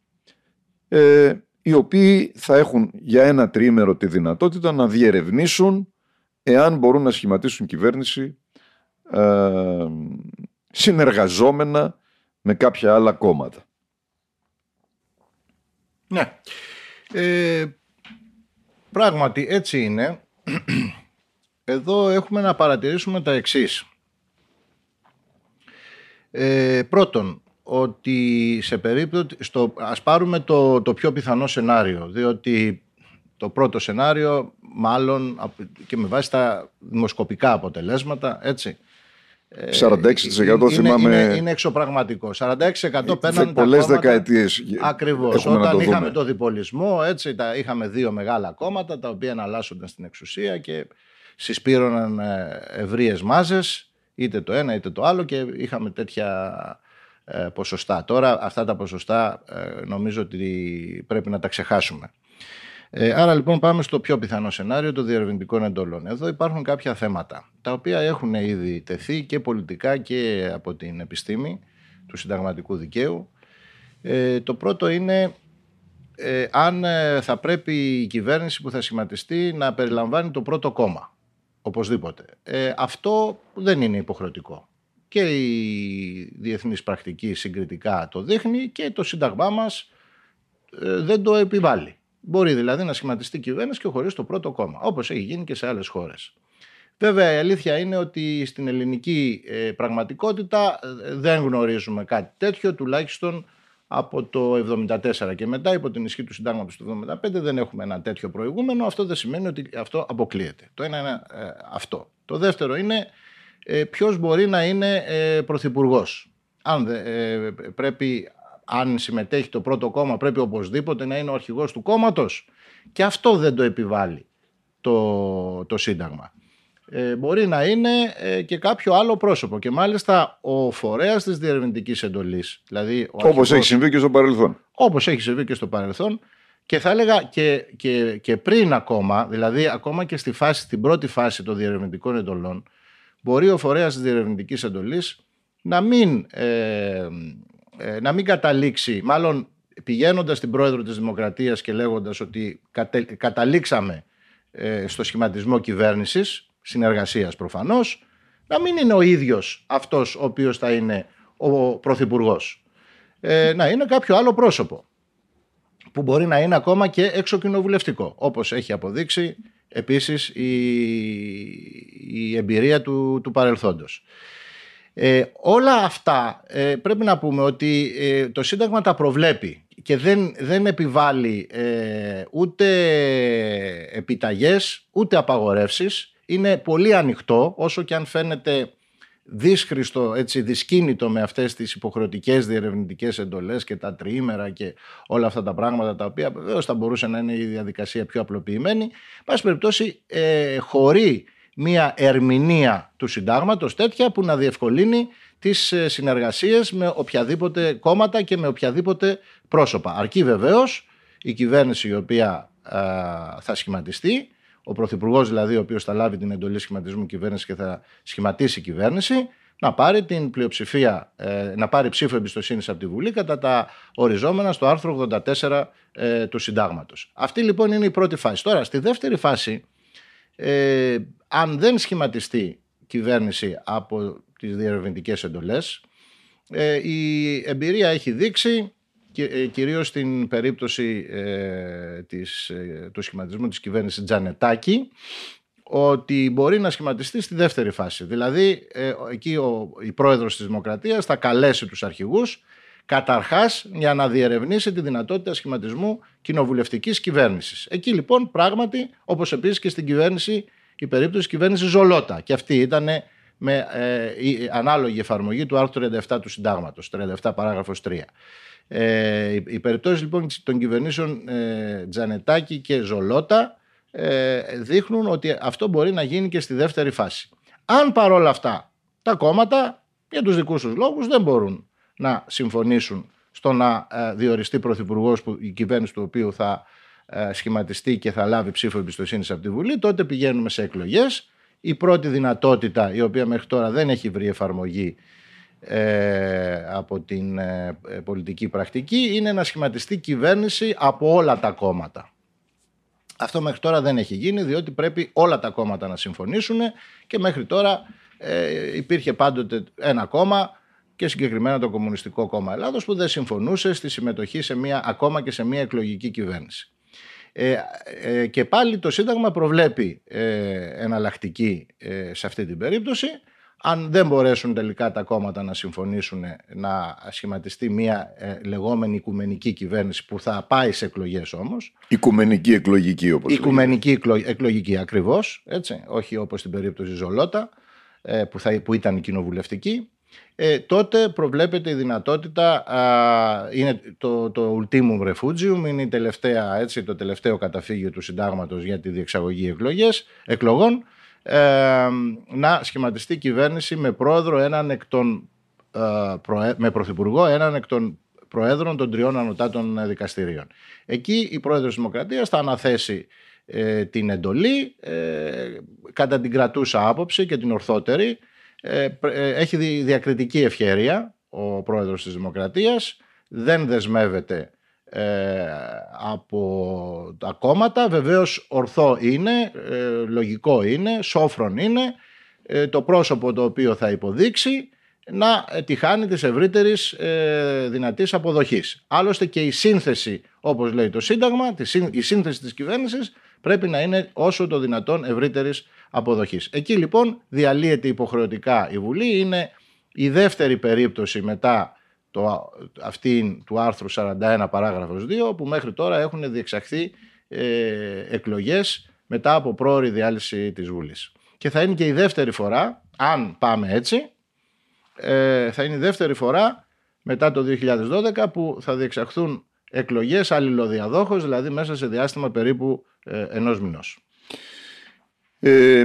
ε, οι οποίοι θα έχουν για ένα τρίμερο τη δυνατότητα να διερευνήσουν εάν μπορούν να σχηματίσουν κυβέρνηση ε, συνεργαζόμενα με κάποια άλλα κόμματα. Ναι. Ε, πράγματι έτσι είναι. Εδώ έχουμε να παρατηρήσουμε τα εξής. Ε, πρώτον, ότι σε περίπτωση, στο, ας πάρουμε το, το πιο πιθανό σενάριο, διότι το πρώτο σενάριο μάλλον και με βάση τα δημοσκοπικά αποτελέσματα, έτσι, 46% είναι, θυμάμαι. Είναι, είναι εξωπραγματικό. 46% παίρνουν πολλές δεκαετίες. Ακριβώς. Όταν το είχαμε το διπολισμό, έτσι, τα, είχαμε δύο μεγάλα κόμματα τα οποία εναλλάσσονταν στην εξουσία και συσπήρωναν ε, ευρείες μάζες, είτε το ένα είτε το άλλο, και είχαμε τέτοια ε, ποσοστά. Τώρα αυτά τα ποσοστά ε, νομίζω ότι πρέπει να τα ξεχάσουμε. Ε, άρα λοιπόν πάμε στο πιο πιθανό σενάριο των διερευνητικών εντολών. Εδώ υπάρχουν κάποια θέματα τα οποία έχουν ήδη τεθεί και πολιτικά και από την επιστήμη του συνταγματικού δικαίου. το πρώτο είναι αν θα πρέπει η κυβέρνηση που θα σχηματιστεί να περιλαμβάνει το πρώτο κόμμα. Οπωσδήποτε. αυτό δεν είναι υποχρεωτικό και η διεθνής πρακτική συγκριτικά το δείχνει και το Σύνταγμά μας ε, δεν το επιβάλλει. Μπορεί δηλαδή να σχηματιστεί κυβέρνηση και χωρίς το πρώτο κόμμα, όπως έχει γίνει και σε άλλες χώρες. Βέβαια η αλήθεια είναι ότι στην ελληνική ε, πραγματικότητα ε, δεν γνωρίζουμε κάτι τέτοιο, τουλάχιστον από το 1974 και μετά υπό την ισχύ του συντάγματος του 1975 δεν έχουμε ένα τέτοιο προηγούμενο. Αυτό δεν σημαίνει ότι αυτό αποκλείεται. Το ένα είναι αυτό. Το δεύτερο είναι ε, ποιος μπορεί να είναι ε, πρωθυπουργός. Αν, ε, πρέπει, αν συμμετέχει το πρώτο κόμμα πρέπει οπωσδήποτε να είναι ο αρχηγός του κόμματος και αυτό δεν το επιβάλλει το, το Σύνταγμα. Ε, μπορεί να είναι ε, και κάποιο άλλο πρόσωπο και μάλιστα ο φορέας της διερευνητικής εντολής. Δηλαδή όπως έχει συμβεί και στο παρελθόν. Όπως έχει συμβεί και στο παρελθόν και θα έλεγα και, και, και πριν ακόμα, δηλαδή ακόμα και στη φάση, στην πρώτη φάση των διερευνητικών εντολών, μπορεί ο φορέας της διερευνητικής εντολής να μην, ε, ε, να μην καταλήξει, μάλλον πηγαίνοντας στην πρόεδρο της Δημοκρατίας και λέγοντας ότι καταλήξαμε ε, στο σχηματισμό κυβέρνησης, συνεργασίας προφανώς, να μην είναι ο ίδιος αυτός ο οποίος θα είναι ο Πρωθυπουργός. Ε, να είναι κάποιο άλλο πρόσωπο που μπορεί να είναι ακόμα και εξοκοινοβουλευτικό όπως έχει αποδείξει επίσης η, η εμπειρία του, του παρελθόντος. Ε, όλα αυτά ε, πρέπει να πούμε ότι ε, το Σύνταγμα τα προβλέπει και δεν, δεν επιβάλλει ε, ούτε επιταγές ούτε απαγορεύσεις. Είναι πολύ ανοιχτό όσο και αν φαίνεται δύσχριστο, έτσι, δυσκίνητο με αυτές τις υποχρεωτικές διερευνητικές εντολές και τα τριήμερα και όλα αυτά τα πράγματα τα οποία βεβαίως θα μπορούσε να είναι η διαδικασία πιο απλοποιημένη. Πάση περιπτώσει ε, χωρί μια ερμηνεία του συντάγματος τέτοια που να διευκολύνει τις ε, συνεργασίες με οποιαδήποτε κόμματα και με οποιαδήποτε πρόσωπα. Αρκεί βεβαίως η κυβέρνηση η οποία ε, θα σχηματιστεί ο Πρωθυπουργός δηλαδή, ο οποίος θα λάβει την εντολή σχηματισμού κυβέρνησης και θα σχηματίσει κυβέρνηση, να πάρει την πλειοψηφία, ε, να πάρει ψήφο εμπιστοσύνης από τη Βουλή κατά τα οριζόμενα στο άρθρο 84 ε, του Συντάγματος. Αυτή λοιπόν είναι η πρώτη φάση. Τώρα, στη δεύτερη φάση, ε, αν δεν σχηματιστεί κυβέρνηση από τις διερευνητικές εντολές, η εμπειρία έχει δείξει και, ε, κυρίως στην περίπτωση ε, της, ε, του σχηματισμού της κυβέρνησης Τζανετάκη ότι μπορεί να σχηματιστεί στη δεύτερη φάση. Δηλαδή, ε, εκεί ο, η πρόεδρος της Δημοκρατίας θα καλέσει τους αρχηγούς καταρχάς για να διερευνήσει τη δυνατότητα σχηματισμού κοινοβουλευτικής κυβέρνησης. Εκεί λοιπόν πράγματι, όπως επίσης και στην κυβέρνηση, η περίπτωση κυβέρνησης Ζολότα. Και αυτή ήταν με ε, η ανάλογη εφαρμογή του άρθρου 37 του Συντάγματος, 37 παράγραφος 3. Ε, οι περιπτώσεις λοιπόν των κυβερνήσεων ε, Τζανετάκη και Ζολότα ε, δείχνουν ότι αυτό μπορεί να γίνει και στη δεύτερη φάση. Αν παρόλα αυτά τα κόμματα για τους δικούς τους λόγους δεν μπορούν να συμφωνήσουν στο να ε, διοριστεί πρωθυπουργός που η κυβέρνηση του οποίου θα ε, σχηματιστεί και θα λάβει ψήφο εμπιστοσύνης από τη Βουλή, τότε πηγαίνουμε σε εκλογές. Η πρώτη δυνατότητα, η οποία μέχρι τώρα δεν έχει βρει εφαρμογή ε, από την ε, πολιτική πρακτική, είναι να σχηματιστεί κυβέρνηση από όλα τα κόμματα. Αυτό μέχρι τώρα δεν έχει γίνει, διότι πρέπει όλα τα κόμματα να συμφωνήσουν και μέχρι τώρα ε, υπήρχε πάντοτε ένα κόμμα και συγκεκριμένα το Κομμουνιστικό Κόμμα Ελλάδος που δεν συμφωνούσε στη συμμετοχή σε μια, ακόμα και σε μια εκλογική κυβέρνηση. Ε, ε, και πάλι το Σύνταγμα προβλέπει ε, εναλλακτική ε, σε αυτή την περίπτωση. Αν δεν μπορέσουν τελικά τα κόμματα να συμφωνήσουν να σχηματιστεί μια ε, λεγόμενη οικουμενική κυβέρνηση που θα πάει σε εκλογές όμως. Οικουμενική εκλογική όπως Οικουμενική εκλογική ακριβώς, έτσι, όχι όπως στην περίπτωση Ζολότα ε, που, θα, που ήταν κοινοβουλευτική. Ε, τότε προβλέπεται η δυνατότητα, είναι το, το ultimum refugium, είναι η τελευταία, έτσι, το τελευταίο καταφύγιο του συντάγματος για τη διεξαγωγή εκλογές, εκλογών, ε, να σχηματιστεί κυβέρνηση με πρόεδρο έναν εκ των, ε, με πρωθυπουργό έναν εκ των προέδρων των τριών ανωτάτων δικαστηρίων. Εκεί η πρόεδρος της Δημοκρατίας θα αναθέσει ε, την εντολή κατά την κρατούσα άποψη και την ορθότερη ε, ε, έχει διακριτική ευχέρεια ο πρόεδρος της Δημοκρατίας, δεν δεσμεύεται ε, από τα κόμματα, βεβαίως ορθό είναι, λογικό είναι, σόφρον είναι, το πρόσωπο το οποίο θα υποδείξει να τη χάνει της ευρύτερης δυνατής αποδοχής. Άλλωστε και η σύνθεση, όπως λέει το Σύνταγμα, η σύνθεση της κυβέρνησης πρέπει να είναι όσο το δυνατόν ευρύτερης αποδοχής. Εκεί λοιπόν διαλύεται υποχρεωτικά η Βουλή, είναι η δεύτερη περίπτωση μετά το, αυτή του άρθρου 41 παράγραφος 2 που μέχρι τώρα έχουν διεξαχθεί ε, εκλογές μετά από πρόορη διάλυση της Βουλής. Και θα είναι και η δεύτερη φορά, αν πάμε έτσι, ε, θα είναι η δεύτερη φορά μετά το 2012 που θα διεξαχθούν εκλογές αλληλοδιαδόχως, δηλαδή μέσα σε διάστημα περίπου ε, ενός μηνός. Ε,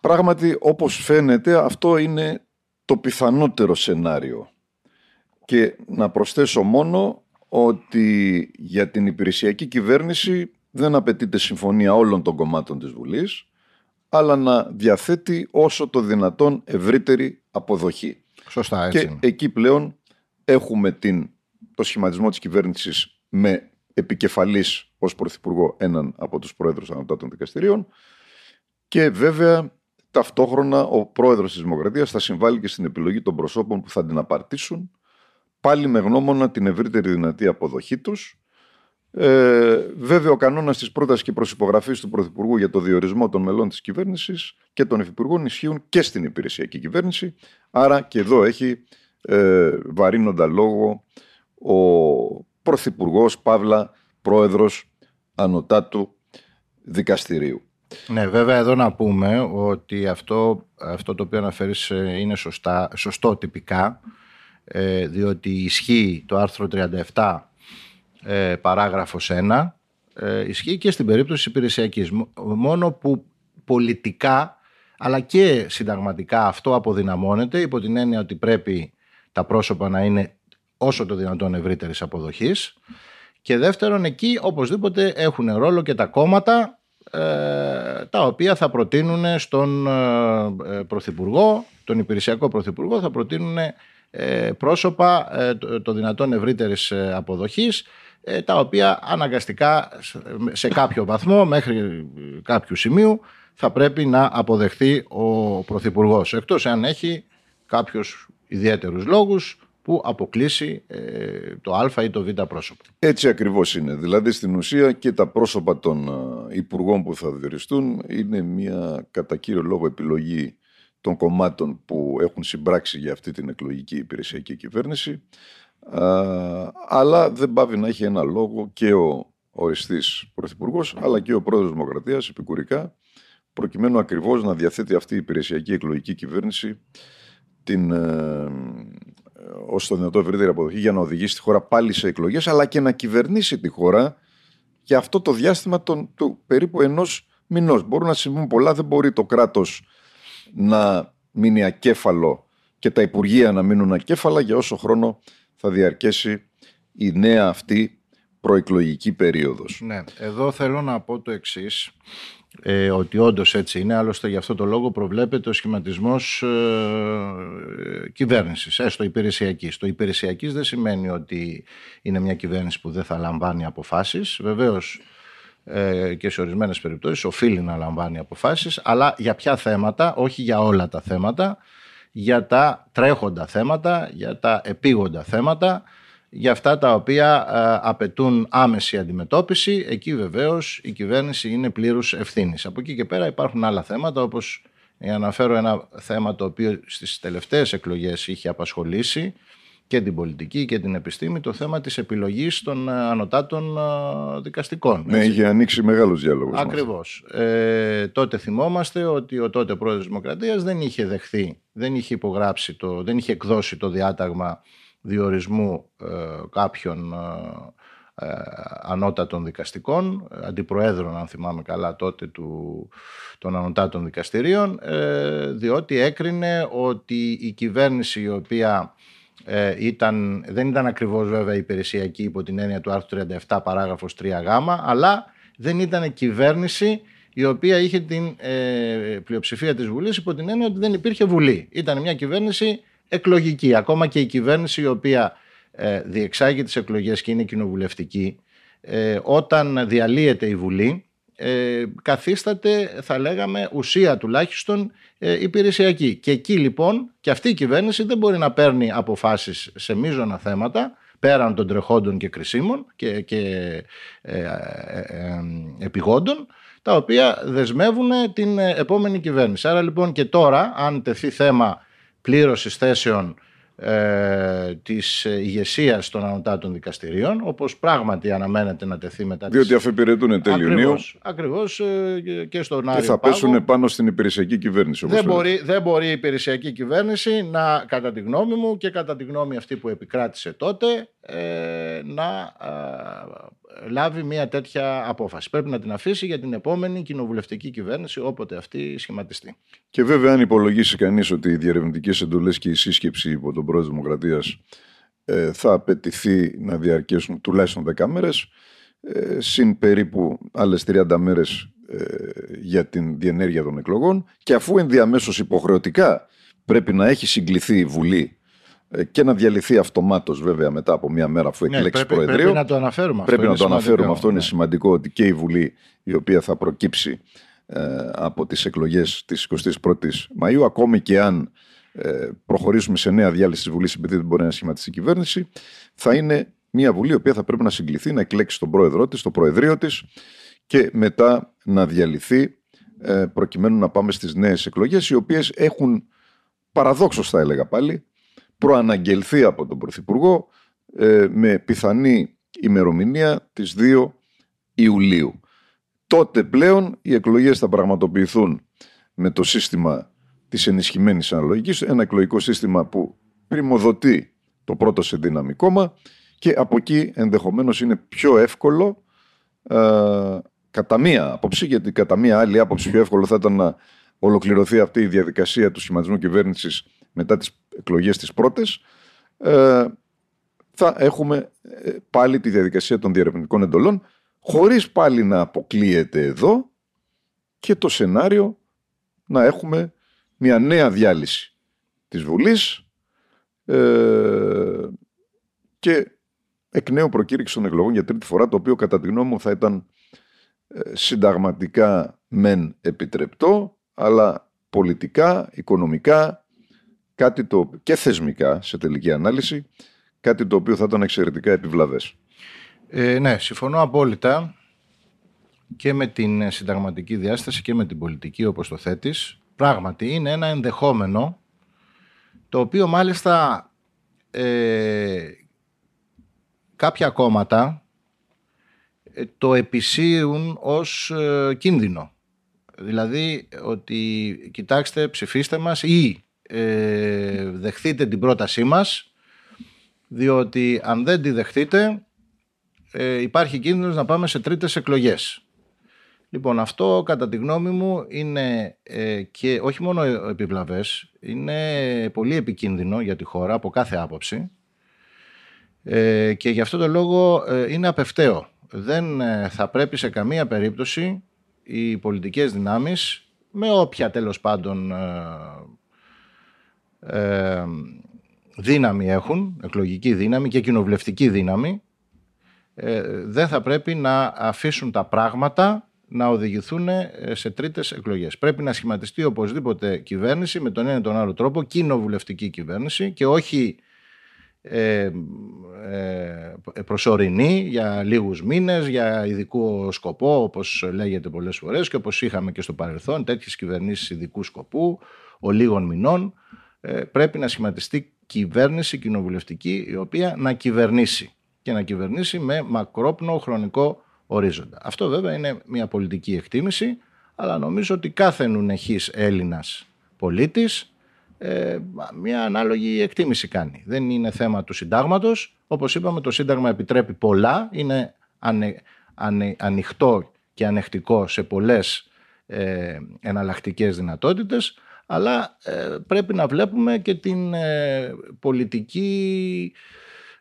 πράγματι, όπως φαίνεται, αυτό είναι το πιθανότερο σενάριο. Και να προσθέσω μόνο ότι για την υπηρεσιακή κυβέρνηση δεν απαιτείται συμφωνία όλων των κομμάτων της Βουλής, αλλά να διαθέτει όσο το δυνατόν ευρύτερη αποδοχή. Σωστά, έτσι. Και εκεί πλέον έχουμε την, το σχηματισμό της κυβέρνησης με επικεφαλής ως Πρωθυπουργό έναν από τους Πρόεδρους Ανωτάτων Δικαστηρίων και βέβαια ταυτόχρονα ο πρόεδρος της Δημοκρατίας θα συμβάλλει και στην επιλογή των προσώπων που θα την απαρτήσουν πάλι με γνώμονα την ευρύτερη δυνατή αποδοχή τους. Ε, βέβαια, ο κανόνας της πρότασης και προσυπογραφής του Πρωθυπουργού για το διορισμό των μελών της κυβέρνησης και των υφυπουργών ισχύουν και στην υπηρεσιακή κυβέρνηση. Άρα και εδώ έχει ε, βαρύνοντα λόγο ο Πρωθυπουργός Παύλα Πρόεδρος Ανωτάτου Δικαστηρίου. Ναι, βέβαια εδώ να πούμε ότι αυτό, αυτό το οποίο αναφέρεις ε, είναι σωστά, σωστό τυπικά, ε, διότι ισχύει το άρθρο 37 ε, παράγραφος 1, ε, ισχύει και στην περίπτωση υπηρεσιακής. Μόνο που πολιτικά αλλά και συνταγματικά αυτό αποδυναμώνεται υπό την έννοια ότι πρέπει τα πρόσωπα να είναι όσο το δυνατόν ευρύτερης αποδοχής και δεύτερον εκεί οπωσδήποτε έχουν ρόλο και τα κόμματα ε, τα οποία θα προτείνουν στον ε, Πρωθυπουργό, τον υπηρεσιακό Πρωθυπουργό, θα προτείνουν ε, πρόσωπα το δυνατόν ευρύτερης αποδοχής, τα οποία αναγκαστικά σε κάποιο βαθμό, μέχρι κάποιου σημείου, θα πρέπει να αποδεχθεί ο Πρωθυπουργός. Εκτός αν έχει κάποιους ιδιαίτερους λόγους, που αποκλείσει ε, το α ή το β πρόσωπο. Έτσι ακριβώς είναι. Δηλαδή στην ουσία και τα πρόσωπα των ε, υπουργών που θα διοριστούν είναι μια κατά κύριο λόγο επιλογή των κομμάτων που έχουν συμπράξει για αυτή την εκλογική υπηρεσιακή κυβέρνηση αλλά δεν πάβει να έχει ένα λόγο και ο οριστής πρωθυπουργός, αλλά και ο πρόεδρος Δημοκρατίας επικουρικά προκειμένου ακριβώς να διαθέτει αυτή η υπηρεσιακή εκλογική κυβέρνηση την, ε, ως το δυνατό ευρύτερη αποδοχή για να οδηγήσει τη χώρα πάλι σε εκλογές αλλά και να κυβερνήσει τη χώρα για αυτό το διάστημα των, του περίπου ενός μηνός. Μπορούν να συμβούν πολλά, δεν μπορεί το κράτος να μείνει ακέφαλο και τα Υπουργεία να μείνουν ακέφαλα για όσο χρόνο θα διαρκέσει η νέα αυτή προεκλογική περίοδος. Ναι, εδώ θέλω να πω το εξής, ε, ότι όντως έτσι είναι, άλλωστε για αυτό το λόγο προβλέπεται ο σχηματισμός ε, κυβέρνησης, έστω υπηρεσιακής. Το υπηρεσιακής δεν σημαίνει ότι είναι μια κυβέρνηση που δεν θα λαμβάνει αποφάσεις. Βεβαίως ε, και σε ορισμένες περιπτώσεις οφείλει να λαμβάνει αποφάσεις, αλλά για ποια θέματα, όχι για όλα τα θέματα, για τα τρέχοντα θέματα, για τα επίγοντα θέματα, για αυτά τα οποία ε, απαιτούν άμεση αντιμετώπιση. Εκεί βεβαίως η κυβέρνηση είναι πλήρους ευθύνης. Από εκεί και πέρα υπάρχουν άλλα θέματα όπως αναφέρω ένα θέμα το οποίο στις τελευταίες εκλογές είχε απασχολήσει και την πολιτική και την επιστήμη το θέμα της επιλογής των ε, ανωτάτων ε, δικαστικών. Ναι, είχε ανοίξει μεγάλος διάλογος. Ακριβώς. Ε, τότε θυμόμαστε ότι ο τότε πρόεδρος της Δημοκρατίας δεν είχε δεχθεί, δεν είχε υπογράψει, το, δεν είχε εκδώσει το διάταγμα διορισμού ε, κάποιων ε, ανώτατων δικαστικών, αντιπροέδρων αν θυμάμαι καλά τότε του, των ανωτάτων δικαστηρίων, διότι έκρινε ότι η κυβέρνηση η οποία ε, ήταν, δεν ήταν ακριβώς βέβαια υπηρεσιακή υπό την έννοια του άρθρου 37 παράγραφος 3 γ, αλλά δεν ήταν κυβέρνηση η οποία είχε την ε, πλειοψηφία της Βουλής υπό την έννοια ότι δεν υπήρχε Βουλή. Ήταν μια κυβέρνηση εκλογική. Ακόμα και η κυβέρνηση η οποία ε, διεξάγει τις εκλογές και είναι κοινοβουλευτική, ε, όταν διαλύεται η Βουλή, ε, καθίσταται θα λέγαμε ουσία τουλάχιστον ε, υπηρεσιακή. Και εκεί λοιπόν και αυτή η κυβέρνηση δεν μπορεί να παίρνει αποφάσεις σε μείζωνα θέματα πέραν των τρεχόντων και κρισίμων και, και ε, ε, ε, επιγόντων τα οποία δεσμεύουν την επόμενη κυβέρνηση. Άρα λοιπόν και τώρα αν τεθεί θέμα πλήρωσης θέσεων ε, της ηγεσίας των ανωτάτων δικαστηρίων όπως πράγματι αναμένεται να τεθεί μετά Διότι αφιπηρετούν τέλειο Ακριβώς, ακριβώς ε, και στον Άριο Και θα πέσουν πάνω στην υπηρεσιακή κυβέρνηση. δεν, μπορεί, δεν μπορεί η υπηρεσιακή κυβέρνηση να, κατά τη γνώμη μου και κατά τη γνώμη αυτή που επικράτησε τότε, ε, να λάβει μια τέτοια απόφαση. Πρέπει να την αφήσει για την επόμενη κοινοβουλευτική κυβέρνηση, όποτε αυτή σχηματιστεί. Και βέβαια, αν υπολογίσει κανείς ότι οι διερευνητικές εντολές και η σύσκεψη υπό τον πρόεδρο Δημοκρατίας ε, θα απαιτηθεί να διαρκέσουν τουλάχιστον 10 μέρες, ε, συν περίπου άλλες 30 μέρες ε, για την διενέργεια των εκλογών, και αφού ενδιαμέσως υποχρεωτικά πρέπει να έχει συγκληθεί η Βουλή ε, και να διαλυθεί αυτομάτως βέβαια μετά από μία μέρα αφού ναι, εκλέξει πρέπει, Προεδρείο. Πρέπει να το αναφέρουμε αυτό. Πρέπει να το αναφέρουμε αυτό. Είναι ναι. σημαντικό ότι και η Βουλή, η οποία θα προκύψει ε, από τις εκλογές της 21η Μαου, ακόμη και αν ε, προχωρήσουμε σε νέα διάλυση της Βουλής, επειδή δεν μπορεί να σχηματίσει η κυβέρνηση, θα είναι μια Βουλή η οποία θα πρέπει να συγκληθεί, να εκλέξει τον πρόεδρό της, το Προεδρείο της και μετά να διαλυθεί ε, προκειμένου να πάμε στις νέες εκλογές οι οποίες έχουν παραδόξως θα έλεγα πάλι προαναγγελθεί από τον Πρωθυπουργό ε, με πιθανή ημερομηνία της 2 Ιουλίου. Τότε πλέον οι εκλογές θα πραγματοποιηθούν με το σύστημα της ενισχυμένης αναλογικής, ένα εκλογικό σύστημα που πρημοδοτεί το πρώτο σε δύναμη κόμμα και από εκεί ενδεχομένως είναι πιο εύκολο ε, κατά μία άποψη, γιατί κατά μία άλλη άποψη πιο εύκολο θα ήταν να ολοκληρωθεί αυτή η διαδικασία του σχηματισμού κυβέρνησης μετά τις εκλογές τις πρώτες, ε, θα έχουμε ε, πάλι τη διαδικασία των διερευνητικών εντολών, χωρίς πάλι να αποκλείεται εδώ και το σενάριο να έχουμε μια νέα διάλυση της Βουλής ε, και εκ νέου προκήρυξη των εκλογών για τρίτη φορά, το οποίο κατά τη γνώμη μου θα ήταν συνταγματικά μεν επιτρεπτό, αλλά πολιτικά, οικονομικά κάτι το, και θεσμικά σε τελική ανάλυση, κάτι το οποίο θα ήταν εξαιρετικά επιβλαβές. Ε, ναι, συμφωνώ απόλυτα και με την συνταγματική διάσταση και με την πολιτική όπως το θέτεις. Πράγματι είναι ένα ενδεχόμενο το οποίο μάλιστα ε, κάποια κόμματα ε, το επισύουν ως ε, κίνδυνο. Δηλαδή ότι κοιτάξτε ψηφίστε μας ή ε, δεχτείτε την πρότασή μας διότι αν δεν τη δεχτείτε ε, υπάρχει κίνδυνος να πάμε σε τρίτες εκλογές. Λοιπόν, αυτό κατά τη γνώμη μου είναι ε, και όχι μόνο επιβλαβές, είναι πολύ επικίνδυνο για τη χώρα από κάθε άποψη ε, και γι' αυτό το λόγο ε, είναι απευταίο. Δεν θα πρέπει σε καμία περίπτωση οι πολιτικές δυνάμεις με όποια τέλος πάντων δύναμη έχουν, εκλογική δύναμη και κοινοβουλευτική δύναμη, δεν θα πρέπει να αφήσουν τα πράγματα να οδηγηθούν ε, σε τρίτες εκλογές. Πρέπει να σχηματιστεί οπωσδήποτε κυβέρνηση με τον ένα ή τον άλλο τρόπο, κοινοβουλευτική κυβέρνηση και όχι ε, ε, προσωρινή για λίγους μήνες, για ειδικό σκοπό όπως λέγεται πολλές φορές και όπως είχαμε και στο παρελθόν τέτοιες κυβερνήσεις ειδικού σκοπού, ο λίγων μηνών ε, πρέπει να σχηματιστεί κυβέρνηση κοινοβουλευτική η οποία να κυβερνήσει και να κυβερνήσει με μακρόπνο χρονικό ορίζοντα. Αυτό βέβαια είναι μια πολιτική εκτίμηση, αλλά νομίζω ότι κάθε νουνεχής Έλληνας πολίτης ε, μια ανάλογη εκτίμηση κάνει. Δεν είναι θέμα του συντάγματος. Όπως είπαμε το σύνταγμα επιτρέπει πολλά, είναι ανε, ανε, ανοιχτό και ανεκτικό σε πολλές ε, εναλλακτικές δυνατότητες, αλλά ε, πρέπει να βλέπουμε και την ε, πολιτική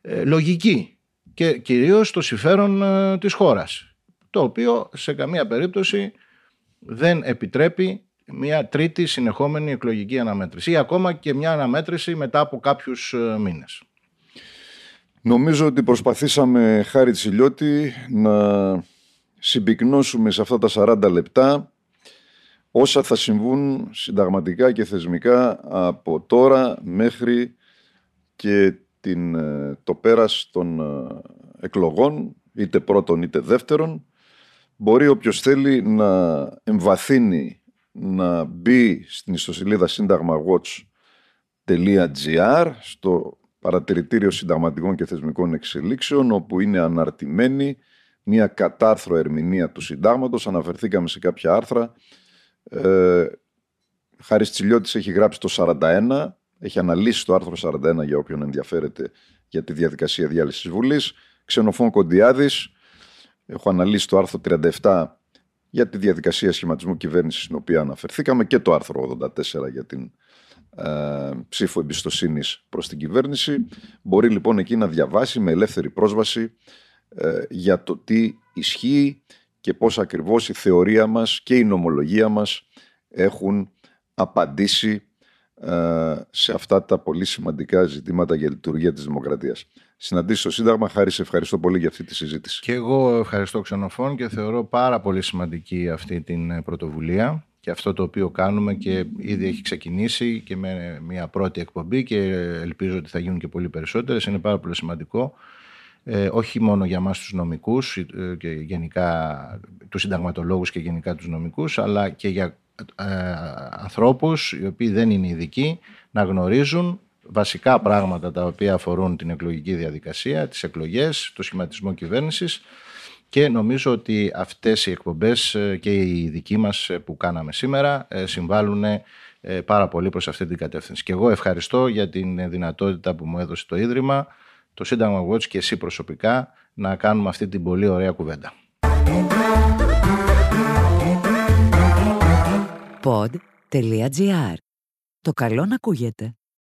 ε, λογική και κυρίως το συμφέρον ε, της χώρας, το οποίο σε καμία περίπτωση δεν επιτρέπει μια τρίτη συνεχόμενη εκλογική αναμέτρηση ή ακόμα και μια αναμέτρηση μετά από κάποιους ε, μήνες. Νομίζω ότι προσπαθήσαμε χάρη Τσιλιώτη να συμπυκνώσουμε σε αυτά τα 40 λεπτά όσα θα συμβούν συνταγματικά και θεσμικά από τώρα μέχρι και την, ε, το πέρας των ε, εκλογών, είτε πρώτον είτε δεύτερον, μπορεί όποιος θέλει να εμβαθύνει, να μπει στην ιστοσελίδα σύνταγμawatch.gr στο παρατηρητήριο συνταγματικών και θεσμικών εξελίξεων, όπου είναι αναρτημένη μια κατάρθρο ερμηνεία του συντάγματος. Αναφερθήκαμε σε κάποια άρθρα. Ε, Χάρης Τσιλιώτης έχει γράψει το 41, έχει αναλύσει το άρθρο 41 για όποιον ενδιαφέρεται για τη διαδικασία διάλυσης Βουλής. Ξενοφών Κοντιάδης, έχω αναλύσει το άρθρο 37 για τη διαδικασία σχηματισμού κυβέρνησης στην οποία αναφερθήκαμε και το άρθρο 84 για την ε, ψήφο εμπιστοσύνης προς την κυβέρνηση. Μπορεί λοιπόν εκεί να διαβάσει με ελεύθερη πρόσβαση ε, για το τι ισχύει και πώς ακριβώς η θεωρία μας και η νομολογία μας έχουν απαντήσει ε, σε αυτά τα πολύ σημαντικά ζητήματα για λειτουργία της δημοκρατίας. Συναντήσεις στο Σύνταγμα. Χάρη, σε ευχαριστώ πολύ για αυτή τη συζήτηση. Και εγώ ευχαριστώ Ξενοφών και θεωρώ πάρα πολύ σημαντική αυτή την ε, πρωτοβουλία και αυτό το οποίο κάνουμε και ήδη έχει ξεκινήσει και με μια πρώτη εκπομπή και ελπίζω ότι θα γίνουν και πολύ περισσότερες. Είναι πάρα πολύ σημαντικό. Ε, όχι μόνο για μας τους νομικούς και γενικά τους συνταγματολόγους και γενικά τους νομικούς αλλά και για ε, ανθρώπους οι οποίοι δεν είναι ειδικοί να γνωρίζουν βασικά πράγματα τα οποία αφορούν την εκλογική διαδικασία, τις εκλογές, το σχηματισμό κυβέρνησης και νομίζω ότι αυτές οι εκπομπές ε, και οι δικοί μας ε, που κάναμε σήμερα συμβάλλουν πάρα πολύ προς αυτή την κατεύθυνση. Και εγώ ευχαριστώ για την δυνατότητα που μου έδωσε το Ίδρυμα, το Σύνταγμα Watch και εσύ προσωπικά να κάνουμε αυτή την πολύ ωραία κουβέντα. pod.gr. Το καλό να ακούγεται.